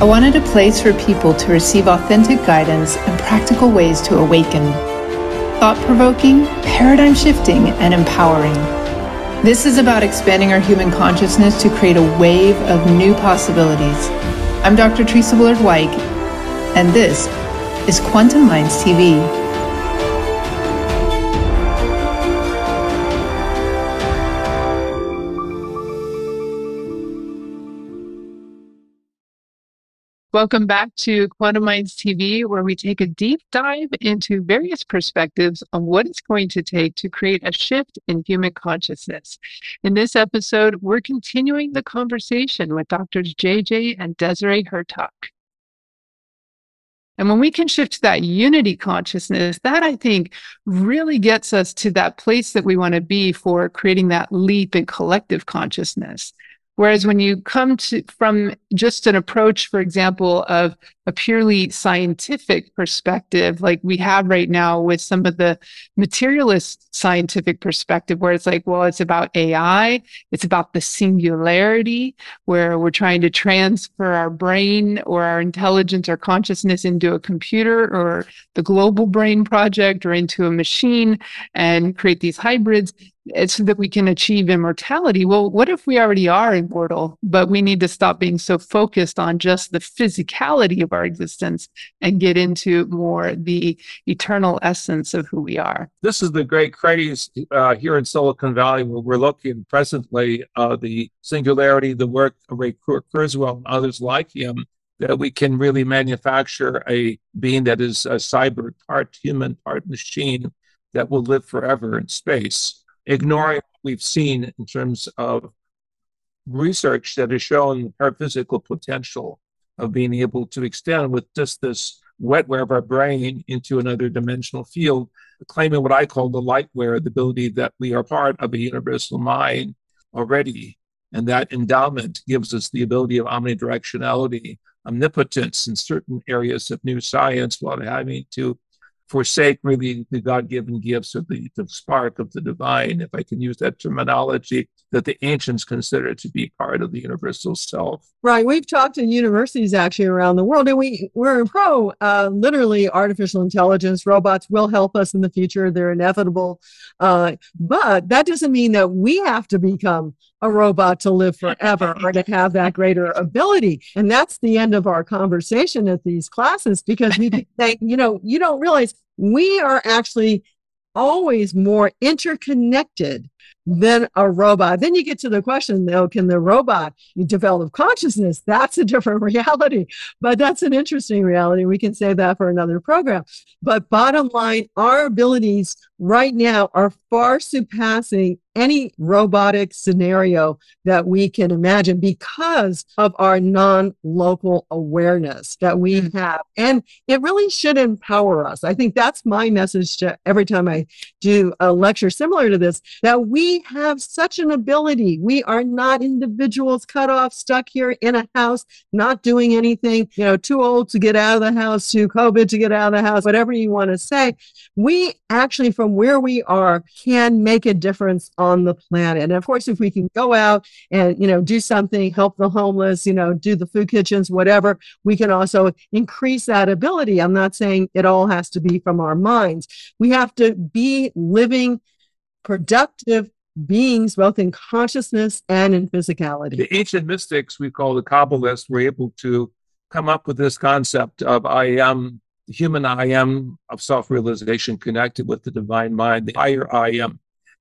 I wanted a place for people to receive authentic guidance and practical ways to awaken. Thought provoking, paradigm shifting, and empowering. This is about expanding our human consciousness to create a wave of new possibilities. I'm Dr. Theresa Bullard Whyke, and this is Quantum Minds TV. Welcome back to Quantum Minds TV, where we take a deep dive into various perspectives on what it's going to take to create a shift in human consciousness. In this episode, we're continuing the conversation with Drs. JJ and Desiree Hurtak. And when we can shift to that unity consciousness, that I think really gets us to that place that we want to be for creating that leap in collective consciousness. Whereas when you come to from just an approach, for example, of a purely scientific perspective, like we have right now with some of the materialist scientific perspective, where it's like, well, it's about AI, it's about the singularity, where we're trying to transfer our brain or our intelligence or consciousness into a computer or the global brain project or into a machine and create these hybrids so that we can achieve immortality. Well, what if we already are immortal, but we need to stop being so focused on just the physicality of our existence and get into more the eternal essence of who we are? This is the great craze uh, here in Silicon Valley where we're looking presently uh, the singularity, the work of Ray Kurzweil and others like him that we can really manufacture a being that is a cyber part human, part machine that will live forever in space ignoring what we've seen in terms of research that has shown our physical potential of being able to extend with just this wetware of our brain into another dimensional field, claiming what I call the lightware, the ability that we are part of a universal mind already. And that endowment gives us the ability of omnidirectionality, omnipotence in certain areas of new science while having to forsake really the God-given gifts or the, the spark of the divine, if I can use that terminology, that the ancients considered to be part of the universal self. Right. We've talked in universities actually around the world, and we, we're pro uh, literally artificial intelligence. Robots will help us in the future. They're inevitable. Uh, but that doesn't mean that we have to become a robot to live forever or to have that greater ability. And that's the end of our conversation at these classes because we think, you know, you don't realize we are actually always more interconnected than a robot. Then you get to the question, though, can the robot develop consciousness? That's a different reality, but that's an interesting reality. We can save that for another program. But bottom line, our abilities right now are far surpassing any robotic scenario that we can imagine because of our non local awareness that we mm. have. And it really should empower us. I think that's my message to every time I do a lecture similar to this that we have such an ability. We are not individuals cut off, stuck here in a house, not doing anything, you know, too old to get out of the house, too COVID to get out of the house, whatever you want to say. We actually, from where we are, can make a difference on the planet. And of course, if we can go out and, you know, do something, help the homeless, you know, do the food kitchens, whatever, we can also increase that ability. I'm not saying it all has to be from our minds. We have to be living productive beings, both in consciousness and in physicality. The ancient mystics, we call the Kabbalists, were able to come up with this concept of I am the human I am of self realization connected with the divine mind, the higher I am.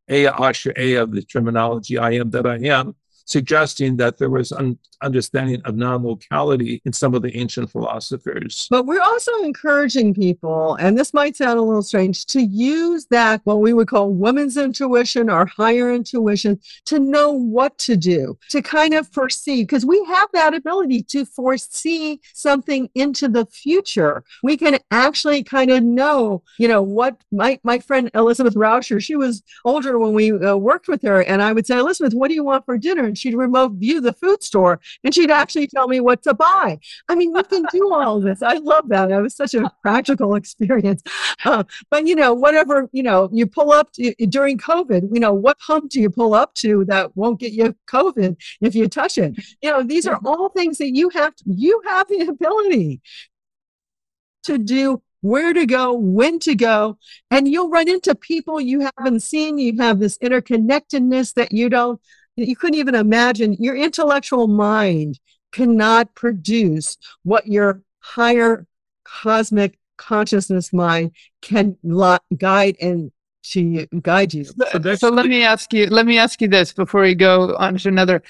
Ehyeh Asher Ehyeh, the terminology I am that I am, suggesting that there was an understanding of non-locality in some of the ancient philosophers. But we're also encouraging people, and this might sound a little strange, to use that what we would call women's intuition or higher intuition to know what to do, to kind of foresee, because we have that ability to foresee something into the future. We can actually kind of know, you know, what my my friend Elizabeth Rauscher, she was older when we uh, worked with her, and I would say, Elizabeth, what do you want for dinner? And she'd remote view the food store and she'd actually tell me what to buy. I mean, you can do all this. I love that. It was such a practical experience. Uh, but you know, whatever, you know, you pull up to, during COVID, you know, what pump do you pull up to that won't get you COVID if you touch it? You know, these are all things that you have, to, you have the ability to do where to go, when to go, and you'll run into people you haven't seen. You have this interconnectedness that you don't, you couldn't even imagine. Your intellectual mind cannot produce what your higher cosmic consciousness mind can guide and to guide you. So, so let me ask you, let me ask you this before we go on to another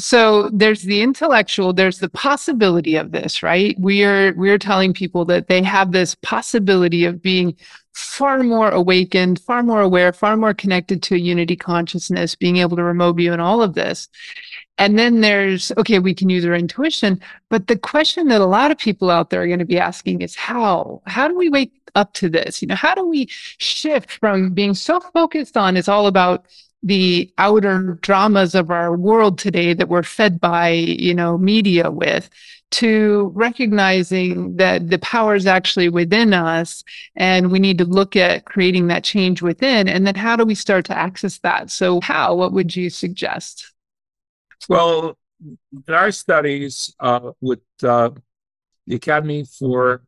so there's the intellectual there's the possibility of this right we're we're telling people that they have this possibility of being far more awakened far more aware far more connected to a unity consciousness being able to remote view and all of this. And then there's okay we can use our intuition but the question that a lot of people out there are going to be asking is how? How do we wake up to this? You know how do we shift from being so focused on it's all about the outer dramas of our world today that we're fed by you know media with to recognizing that the power is actually within us and we need to look at creating that change within. And then how do we start to access that? So how what would you suggest? Well in our studies uh, with uh, the academy for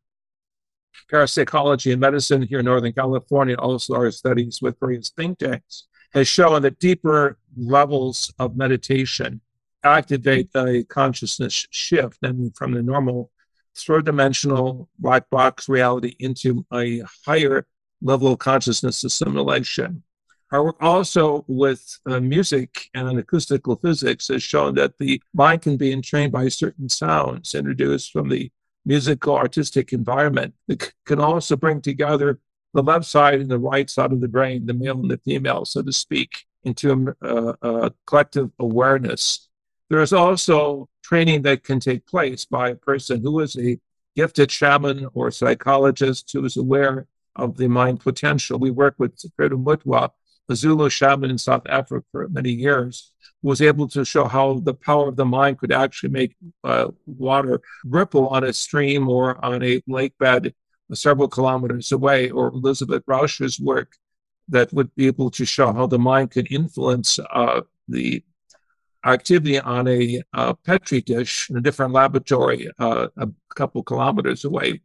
parapsychology and medicine here in northern california also our studies with various think tanks has shown that deeper levels of meditation activate a consciousness shift and from the normal third dimensional black box reality into a higher level of consciousness assimilation. Our work also with uh, music and acoustical physics has shown that the mind can be entrained by certain sounds introduced from the musical artistic environment that can also bring together the left side and the right side of the brain, the male and the female, so to speak, into a, a, a collective awareness. There is also training that can take place by a person who is a gifted shaman or psychologist who is aware of the mind potential. We work with Credo Mutwa, a Zulu shaman in South Africa for many years, who was able to show how the power of the mind could actually make uh, water ripple on a stream or on a lake bed several kilometers away, or Elizabeth Rauscher's work that would be able to show how the mind could influence uh, the activity on a uh, petri dish in a different laboratory uh, a couple kilometers away.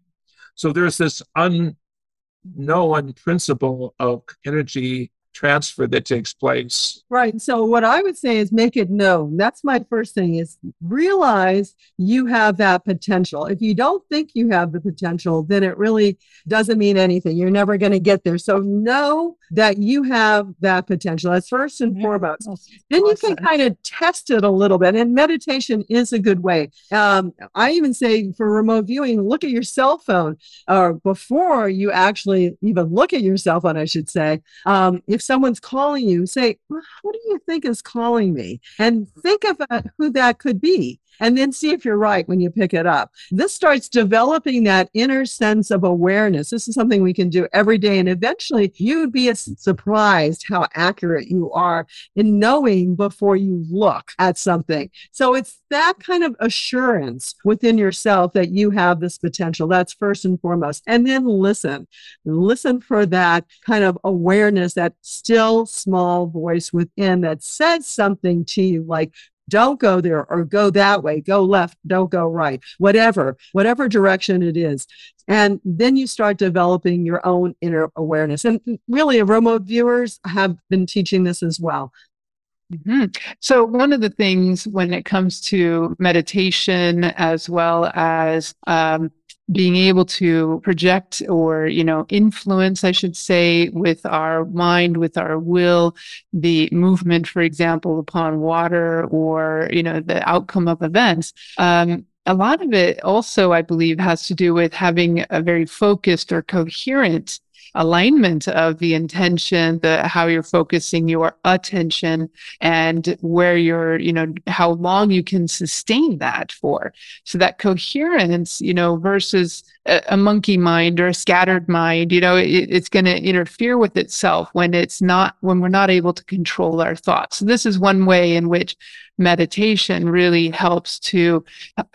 So there's this unknown principle of energy transfer that takes place. Right. So what I would say is make it known. That's my first thing is realize you have that potential. If you don't think you have the potential, then it really doesn't mean anything. You're never going to get there. So know that you have that potential. That's first and foremost. Then you can kind of test it a little bit. And meditation is a good way. Um, I even say for remote viewing, look at your cell phone or before you actually even look at your cell phone, I should say. Um, if someone's calling you, say, well, Who do you think is calling me? And think about who that could be and then see if you're right when you pick it up. This starts developing that inner sense of awareness. This is something we can do every day. And eventually you'd be surprised how accurate you are in knowing before you look at something. So it's that kind of assurance within yourself that you have this potential. That's first and foremost. And then listen, listen for that kind of awareness, that still small voice within that says something to you like, don't go there or go that way, go left, don't go right, whatever, whatever direction it is. And then you start developing your own inner awareness. And really, remote viewers have been teaching this as well. Mm-hmm. So, one of the things when it comes to meditation, as well as um, being able to project or you know influence i should say with our mind with our will the movement for example upon water or you know the outcome of events. Um, a lot of it also i believe has to do with having a very focused or coherent alignment of the intention, the how you're focusing your attention and where you're, you know, how long you can sustain that for. So that coherence, you know, versus a, a monkey mind or a scattered mind, you know, it, it's going to interfere with itself when it's not, when we're not able to control our thoughts. So this is one way in which meditation really helps to,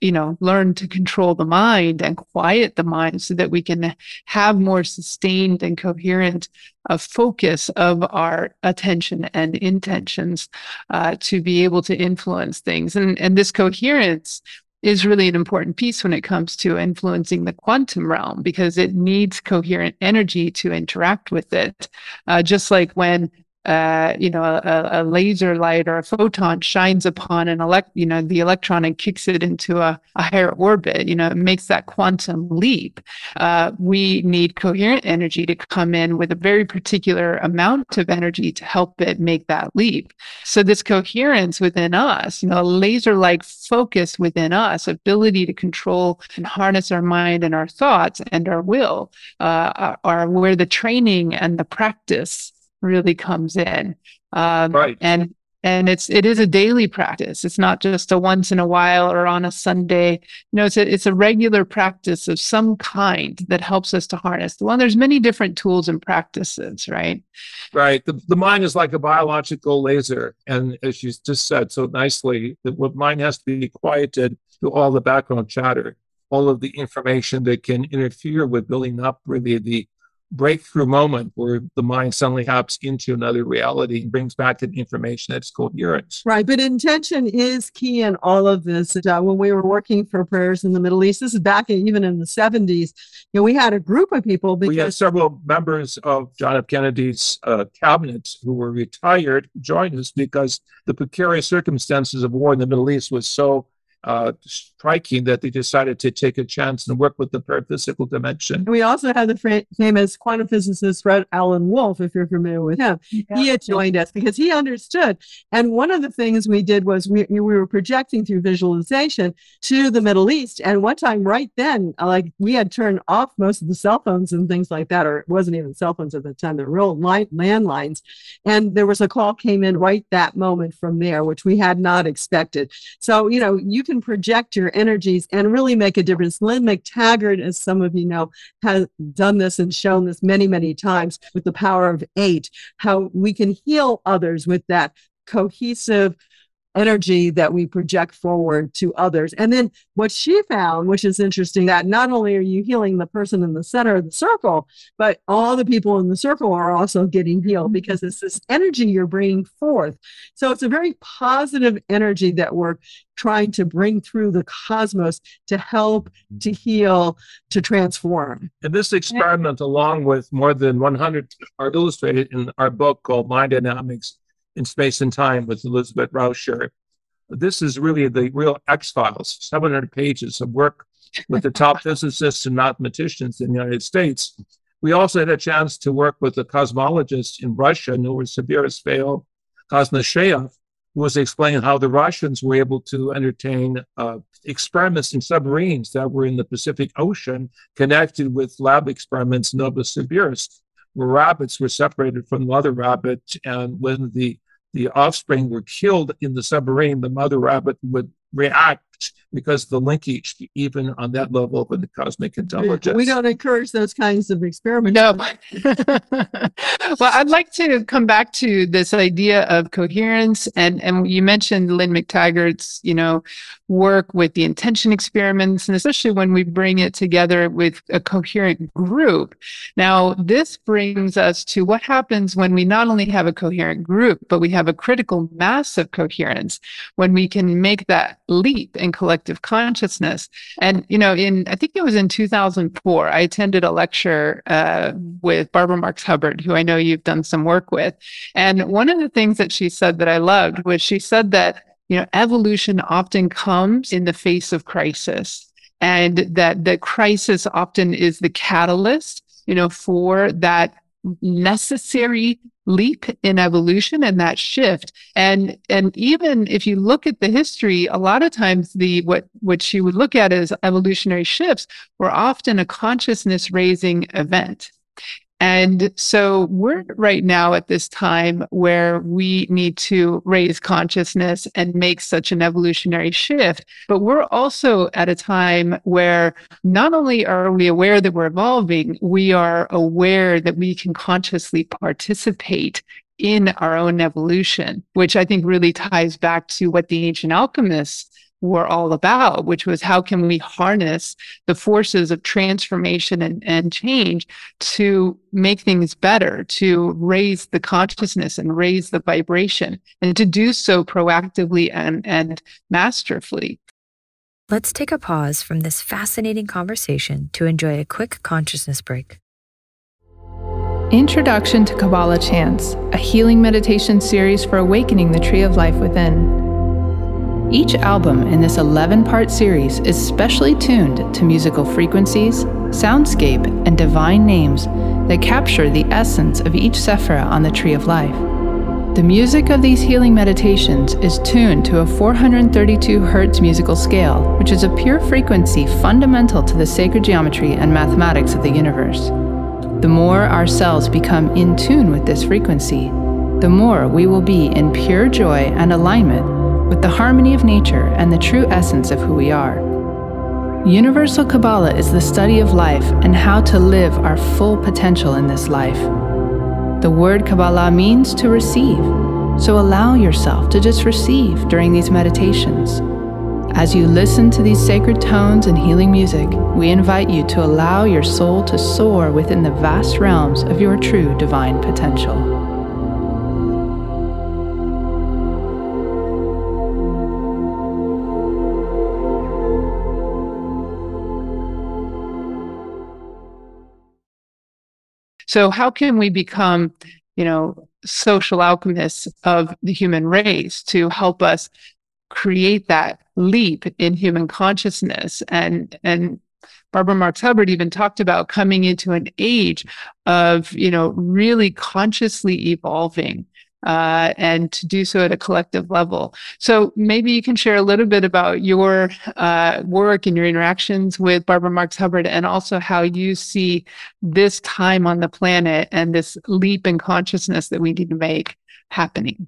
you know, learn to control the mind and quiet the mind so that we can have more sustained and coherent uh, focus of our attention and intentions uh, to be able to influence things. And, and this coherence is really an important piece when it comes to influencing the quantum realm because it needs coherent energy to interact with it. Uh, just like when uh, you know, a, a, laser light or a photon shines upon an elect, you know, the electron and kicks it into a, a higher orbit, you know, it makes that quantum leap. Uh, we need coherent energy to come in with a very particular amount of energy to help it make that leap. So this coherence within us, you know, laser-like focus within us, ability to control and harness our mind and our thoughts and our will, uh, are where the training and the practice really comes in. Um, right. And and it's it is a daily practice. It's not just a once in a while or on a Sunday. You know, it's a it's a regular practice of some kind that helps us to harness. The well, there's many different tools and practices, right? Right. The the mind is like a biological laser, and as you just said so nicely, that what mind has to be quieted to all the background chatter, all of the information that can interfere with building up really the breakthrough moment where the mind suddenly hops into another reality and brings back the information that's coherent. Right. But intention is key in all of this. Uh, when we were working for prayers in the Middle East, this is back in, even in the 70s, you know, we had a group of people. Because- we had several members of John F. Kennedy's uh, cabinet who were retired join us because the precarious circumstances of war in the Middle East was so uh, striking that they decided to take a chance and work with the paraphysical dimension. We also had the famous quantum physicist Fred Alan Wolf, if you're familiar with him. Yeah. He had joined us because he understood. And one of the things we did was we, we were projecting through visualization to the Middle East. And one time, right then, uh, like we had turned off most of the cell phones and things like that, or it wasn't even cell phones at the time, the real line, landlines. And there was a call came in right that moment from there, which we had not expected. So, you know, you can project your energies and really make a difference. Lynne McTaggart, as some of you know, has done this and shown this many, many times with the power of eight, how we can heal others with that cohesive energy that we project forward to others. And then what she found, which is interesting, that not only are you healing the person in the center of the circle, but all the people in the circle are also getting healed mm-hmm. because it's this energy you're bringing forth. So it's a very positive energy that we're trying to bring through the cosmos to help, to mm-hmm. heal, to transform. And this experiment, along with more than 100, are illustrated in our book called Mind Dynamics in Space and Time with Elizabeth Rauscher. This is really the real X Files, 700 pages of work with the top physicists and mathematicians in the United States. We also had a chance to work with a cosmologist in Russia, Novosibirsk Vlail Kaznacheyev, who was explaining how the Russians were able to entertain uh, experiments in submarines that were in the Pacific Ocean connected with lab experiments in Novosibirsk, where rabbits were separated from the mother rabbit. And when the the offspring were killed in the submarine, the mother rabbit would react because the linkage, even on that level of the cosmic intelligence. We don't encourage those kinds of experiments. No. well, I'd like to come back to this idea of coherence, and and you mentioned Lynne McTaggart's, you know, work with the intention experiments, and especially when we bring it together with a coherent group. Now, this brings us to what happens when we not only have a coherent group, but we have a critical mass of coherence when we can make that leap in collective consciousness. And, you know, in, I think it was in 2004, I attended a lecture uh, with Barbara Marx Hubbard, who I know you've done some work with. And one of the things that she said that I loved was she said that, you know, evolution often comes in the face of crisis and that the crisis often is the catalyst, you know, for that necessary leap in evolution and that shift. And and even if you look at the history a lot of times the what what she would look at as evolutionary shifts were often a consciousness raising event and so we're right now at this time where we need to raise consciousness and make such an evolutionary shift. But we're also at a time where not only are we aware that we're evolving, we are aware that we can consciously participate in our own evolution, which I think really ties back to what the ancient alchemists were all about, which was how can we harness the forces of transformation and, and change to make things better, to raise the consciousness and raise the vibration, and to do so proactively and, and masterfully. Let's take a pause from this fascinating conversation to enjoy a quick consciousness break. Introduction to Kabbalah Chants, a healing meditation series for awakening the tree of life within. Each album in this 11 part series is specially tuned to musical frequencies, soundscape, and divine names that capture the essence of each Sephira on the Tree of Life. The music of these healing meditations is tuned to a 432 Hz musical scale, which is a pure frequency fundamental to the sacred geometry and mathematics of the universe. The more our cells become in tune with this frequency, the more we will be in pure joy and alignment with the harmony of nature and the true essence of who we are. Universal Kabbalah is the study of life and how to live our full potential in this life. The word Kabbalah means to receive, so allow yourself to just receive during these meditations. As you listen to these sacred tones and healing music, we invite you to allow your soul to soar within the vast realms of your true divine potential. So how can we become, you know, social alchemists of the human race to help us create that leap in human consciousness? And and Barbara Marx Hubbard even talked about coming into an age of, you know, really consciously evolving uh, and to do so at a collective level. So maybe you can share a little bit about your uh, work and your interactions with Barbara Marx Hubbard, and also how you see this time on the planet and this leap in consciousness that we need to make happening.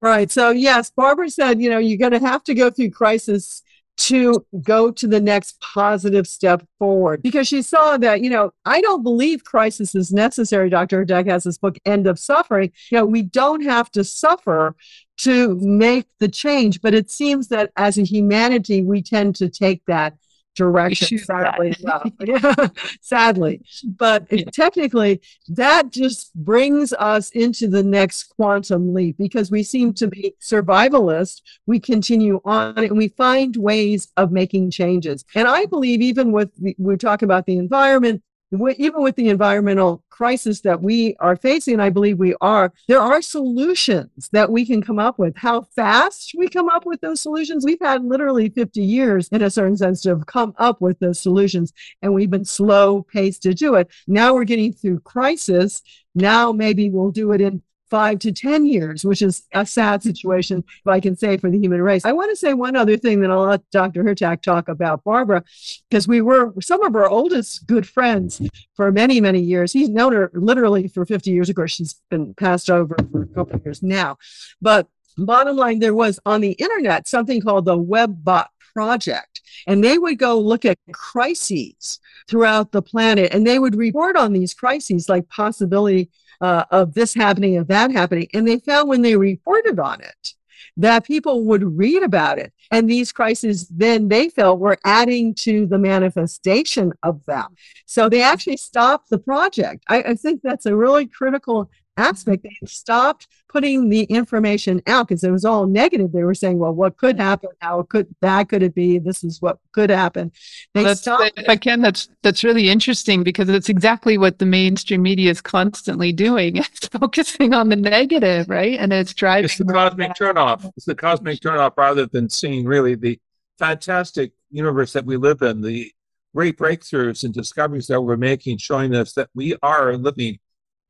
Right. So yes, Barbara said, you know, you're going to have to go through crisis to go to the next positive step forward because she saw that, you know, I don't believe crisis is necessary. Dr. Deck has this book, End of Suffering. You know, we don't have to suffer to make the change, but it seems that as a humanity, we tend to take that direction sadly sadly. But yeah. technically that just brings us into the next quantum leap because we seem to be survivalist we continue on and we find ways of making changes. And i believe even with we talk about the environment even with the environmental crisis that we are facing, I believe we are, there are solutions that we can come up with. How fast we come up with those solutions, we've had literally 50 years in a certain sense to have come up with those solutions, and we've been slow paced to do it. Now we're getting through crisis. Now maybe we'll do it in five to 10 years, which is a sad situation, if I can say, for the human race. I want to say one other thing that I'll let Dr. Hurtak talk about Barbara, because we were some of our oldest good friends for many, many years. He's known her literally for 50 years. Of course, she's been passed over for a couple of years now. But bottom line, there was on the internet something called the WebBot project. And they would go look at crises throughout the planet and they would report on these crises like possibility uh, of this happening, of that happening. And they found when they reported on it, that people would read about it. And these crises then they felt were adding to the manifestation of them. So they actually stopped the project. I, I think that's a really critical aspect. They stopped putting the information out because it was all negative. They were saying, well, what could happen? How could that could it be? This is what could happen. They that's, stopped. If I can, that's that's really interesting because it's exactly what the mainstream media is constantly doing. It's focusing on the negative, right? And it's driving. It's the cosmic turnoff. It's the cosmic turnoff rather than seeing really the fantastic universe that we live in, the great breakthroughs and discoveries that we're making, showing us that we are living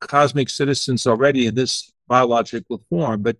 cosmic citizens already in this biological form. But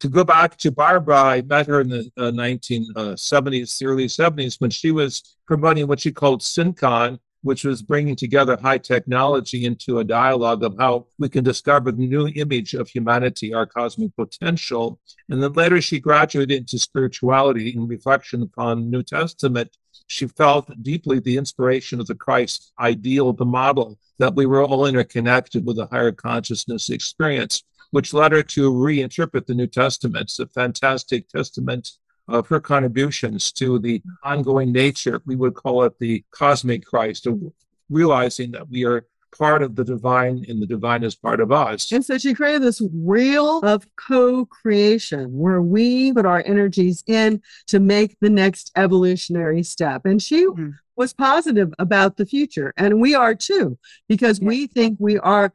to go back to Barbara, I met her in the uh, 1970s, early 70s, when she was promoting what she called SynCon, which was bringing together high technology into a dialogue of how we can discover the new image of humanity, our cosmic potential. And then later she graduated into spirituality in reflection upon New Testament. She felt deeply the inspiration of the Christ ideal, the model that we were all interconnected with a higher consciousness experience. which led her to reinterpret the New Testament. It's a fantastic testament of her contributions to the ongoing nature. We would call it the cosmic Christ, realizing that we are part of the divine and the divine is part of us. And so she created this wheel of co creation where we put our energies in to make the next evolutionary step. And she mm-hmm. was positive about the future. And we are too, because yeah. we think we are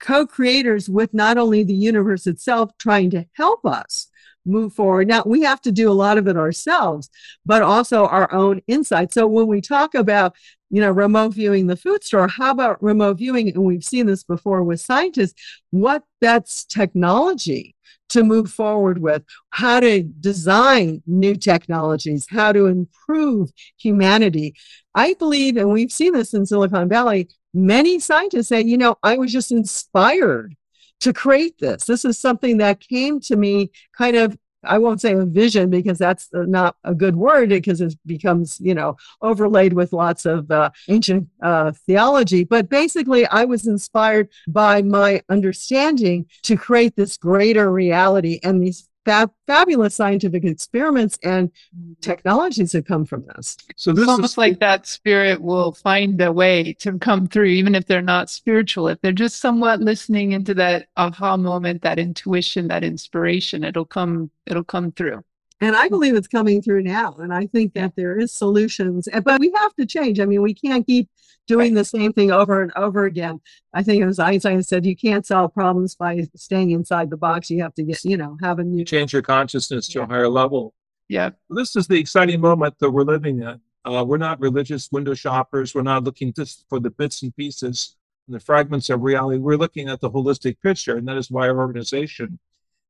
co creators with not only the universe itself trying to help us move forward. Now, we have to do a lot of it ourselves, but also our own insight. So when we talk about, you know, remote viewing the food store, how about remote viewing? And we've seen this before with scientists. What that's technology to move forward with, how to design new technologies, how to improve humanity. I believe, and we've seen this in Silicon Valley, many scientists say, you know, I was just inspired to create this. This is something that came to me kind of I won't say a vision because that's not a good word because it becomes, you know, overlaid with lots of uh, ancient uh, theology. But basically, I was inspired by my understanding to create this greater reality and these fab- fabulous scientific experiments and mm-hmm. technologies that come from this. So this it's almost is- like that spirit will find a way to come through, even if they're not spiritual. If they're just somewhat listening into that aha moment, that intuition, that inspiration, it'll come. It'll come through. And I believe it's coming through now. And I think that there is solutions, but we have to change. I mean, we can't keep doing the same thing over and over again. I think it was Einstein said you can't solve problems by staying inside the box. You have to get, you know, have a new change your consciousness to yeah. a higher level. Yeah. This is the exciting moment that we're living in. Uh, we're not religious window shoppers. We're not looking just for the bits and pieces and the fragments of reality. We're looking at the holistic picture. And that is why our organization,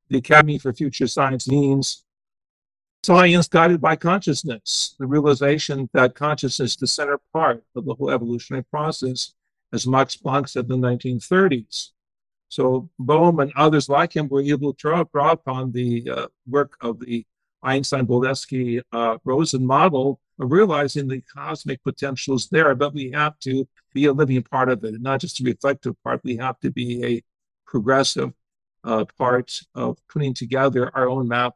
the Academy for Future Science, means Science guided by consciousness, the realization that consciousness is the center part of the whole evolutionary process, as Max Planck said in the 1930s. So Bohm and others like him were able to draw, draw upon the uh, work of the Einstein Boltzmann uh, Rosen model of realizing the cosmic potential is there, but we have to be a living part of it, and not just a reflective part. We have to be a progressive uh, part of putting together our own map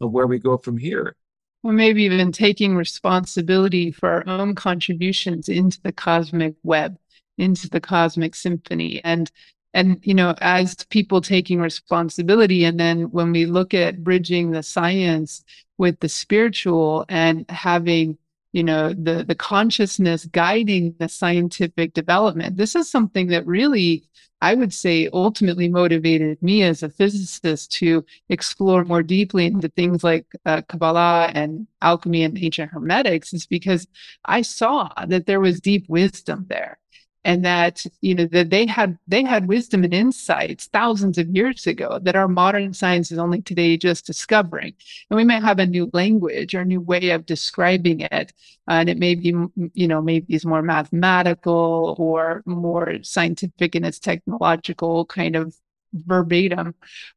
of where we go from here. Or maybe even taking responsibility for our own contributions into the cosmic web, into the cosmic symphony. And and you know, as people taking responsibility, and then when we look at bridging the science with the spiritual and having you know the the consciousness guiding the scientific development. This is something that really I would say ultimately motivated me as a physicist to explore more deeply into things like uh, Kabbalah and alchemy and ancient hermetics is because I saw that there was deep wisdom there and that you know that they had they had wisdom and insights thousands of years ago that our modern science is only today just discovering. And we may have a new language or a new way of describing it and it may be you know maybe it's more mathematical or more scientific in its technological kind of verbatim.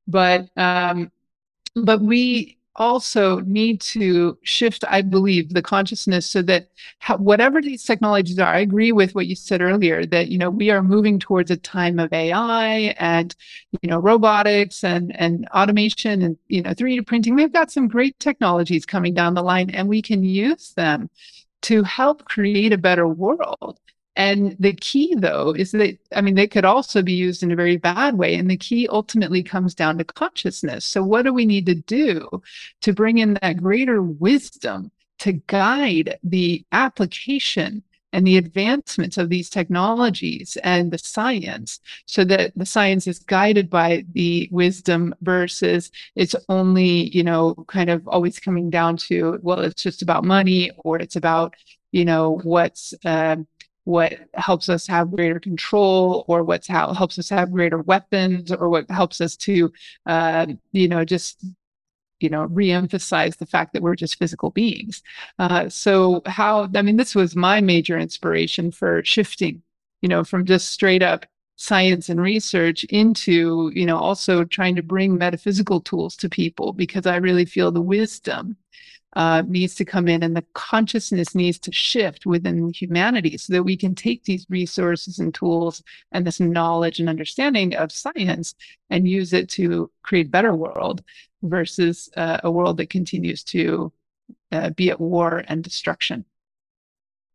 But um but we also need to shift, I believe, the consciousness so that whatever these technologies are, I agree with what you said earlier that, you know, we are moving towards a time of AI and, you know, robotics and, and automation and, you know, 3D printing. We've got some great technologies coming down the line and we can use them to help create a better world. And the key, though, is that, I mean, they could also be used in a very bad way. And the key ultimately comes down to consciousness. So, what do we need to do to bring in that greater wisdom to guide the application and the advancements of these technologies and the science so that the science is guided by the wisdom versus it's only, you know, kind of always coming down to, well, it's just about money or it's about, you know, what's, um, what helps us have greater control or what's how helps us have greater weapons or what helps us to uh, you know just you know reemphasize the fact that we're just physical beings. Uh, so how i mean this was my major inspiration for shifting you know from just straight up science and research into you know also trying to bring metaphysical tools to people because i really feel the wisdom uh, needs to come in and the consciousness needs to shift within humanity so that we can take these resources and tools and this knowledge and understanding of science and use it to create a better world versus uh, a world that continues to uh, be at war and destruction.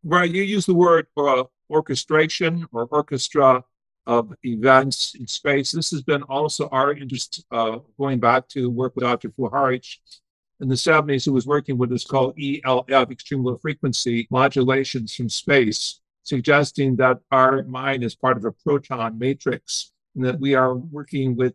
Right. You use the word uh, orchestration or orchestra of events in space. This has been also our interest uh, going back to work with Dr. Puharich in the 70s, who was working with what's called ELF, extreme low frequency modulations from space, suggesting that our mind is part of a proton matrix and that we are working with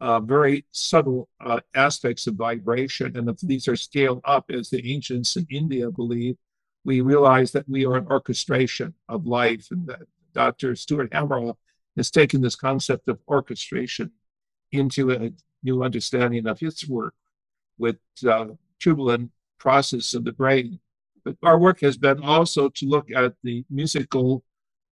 uh, very subtle uh, aspects of vibration. And if these are scaled up, as the ancients in India believe, we realize that we are an orchestration of life. And that Dr. Stuart Hameroff has taken this concept of orchestration into a new understanding of his work with uh, tubular process of the brain. But our work has been also to look at the musical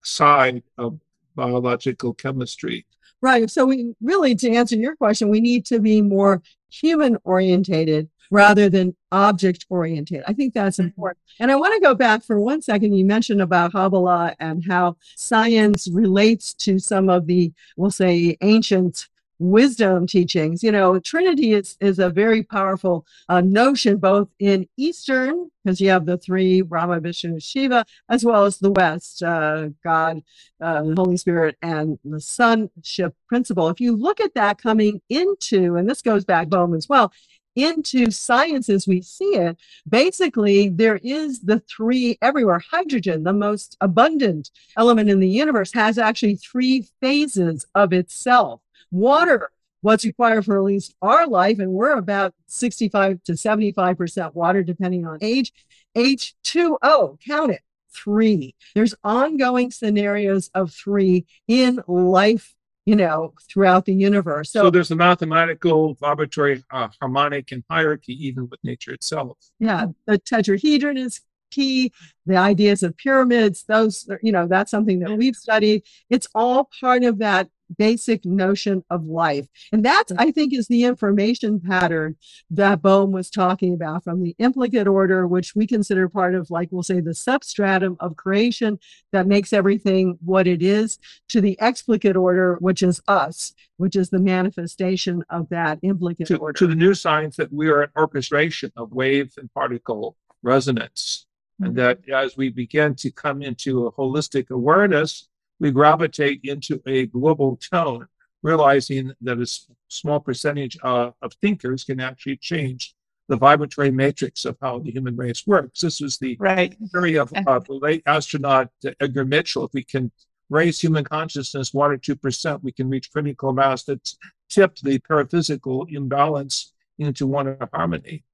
side of biological chemistry. Right. So we really, to answer your question, we need to be more human orientated rather than object oriented. I think that's mm-hmm. important. And I want to go back for one second. You mentioned about Kabbalah and how science relates to some of the, we'll say, ancient wisdom teachings. You know, Trinity is is a very powerful uh, notion, both in Eastern, because you have the three Brahma, Vishnu, Shiva, as well as the West, uh, God, uh, Holy Spirit, and the sonship principle. If you look at that coming into, and this goes back home as well, into science as we see it, basically there is the three everywhere. Hydrogen, the most abundant element in the universe, has actually three phases of itself water what's required for at least our life, and we're about 65 to 75% water, depending on age. H2O, count it, three. There's ongoing scenarios of three in life, you know, throughout the universe. So, so there's a mathematical vibratory uh, harmonic and hierarchy even with nature itself. Yeah, the tetrahedron is key. The ideas of pyramids, those, you know, that's something that we've studied. It's all part of that basic notion of life. And that, I think, is the information pattern that Bohm was talking about from the implicate order, which we consider part of, like we'll say, the substratum of creation that makes everything what it is, to the explicate order, which is us, which is the manifestation of that implicate to, order. To the new science that we are an orchestration of wave and particle resonance. Mm-hmm. And that as we begin to come into a holistic awareness, we gravitate into a global tone, realizing that a small percentage uh, of thinkers can actually change the vibratory matrix of how the human race works. This was the right. theory of uh, the late astronaut Edgar Mitchell. If we can raise human consciousness one or two percent, we can reach critical mass that's tipped the paraphysical imbalance into one of harmony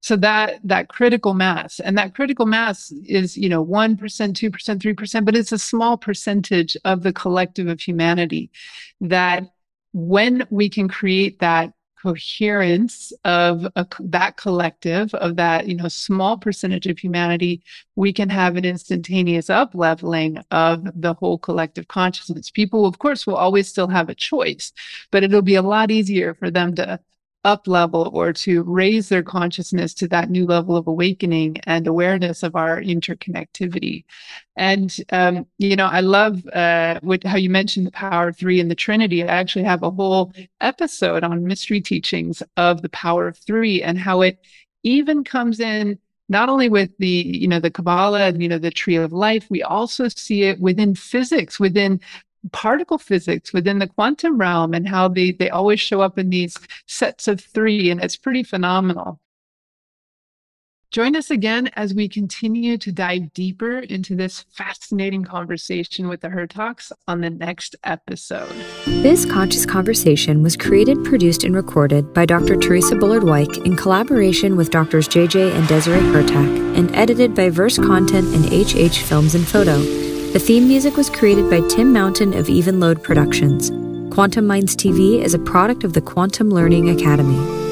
so that that critical mass and that critical mass is you know 1% 2% 3% but it's a small percentage of the collective of humanity that when we can create that coherence of a, that collective of that you know small percentage of humanity we can have an instantaneous up leveling of the whole collective consciousness. People of course will always still have a choice but it'll be a lot easier for them to up level or to raise their consciousness to that new level of awakening and awareness of our interconnectivity. And, um, you know, I love uh, what, how you mentioned the power of three and the Trinity. I actually have a whole episode on mystery teachings of the power of three and how it even comes in not only with the you know the kabbalah and you know the tree of life we also see it within physics within particle physics within the quantum realm and how they, they always show up in these sets of three, and it's pretty phenomenal. Join us again as we continue to dive deeper into this fascinating conversation with the Hurtaks on the next episode. This conscious conversation was created, produced, and recorded by Dr. Theresa Bullard Whyke in collaboration with Drs. JJ and Desiree Hurtak and edited by Verse Content and HH Films and Photo. The theme music was created by Tim Mountain of Even Load Productions. Quantum Minds TV is a product of the Quantum Learning Academy.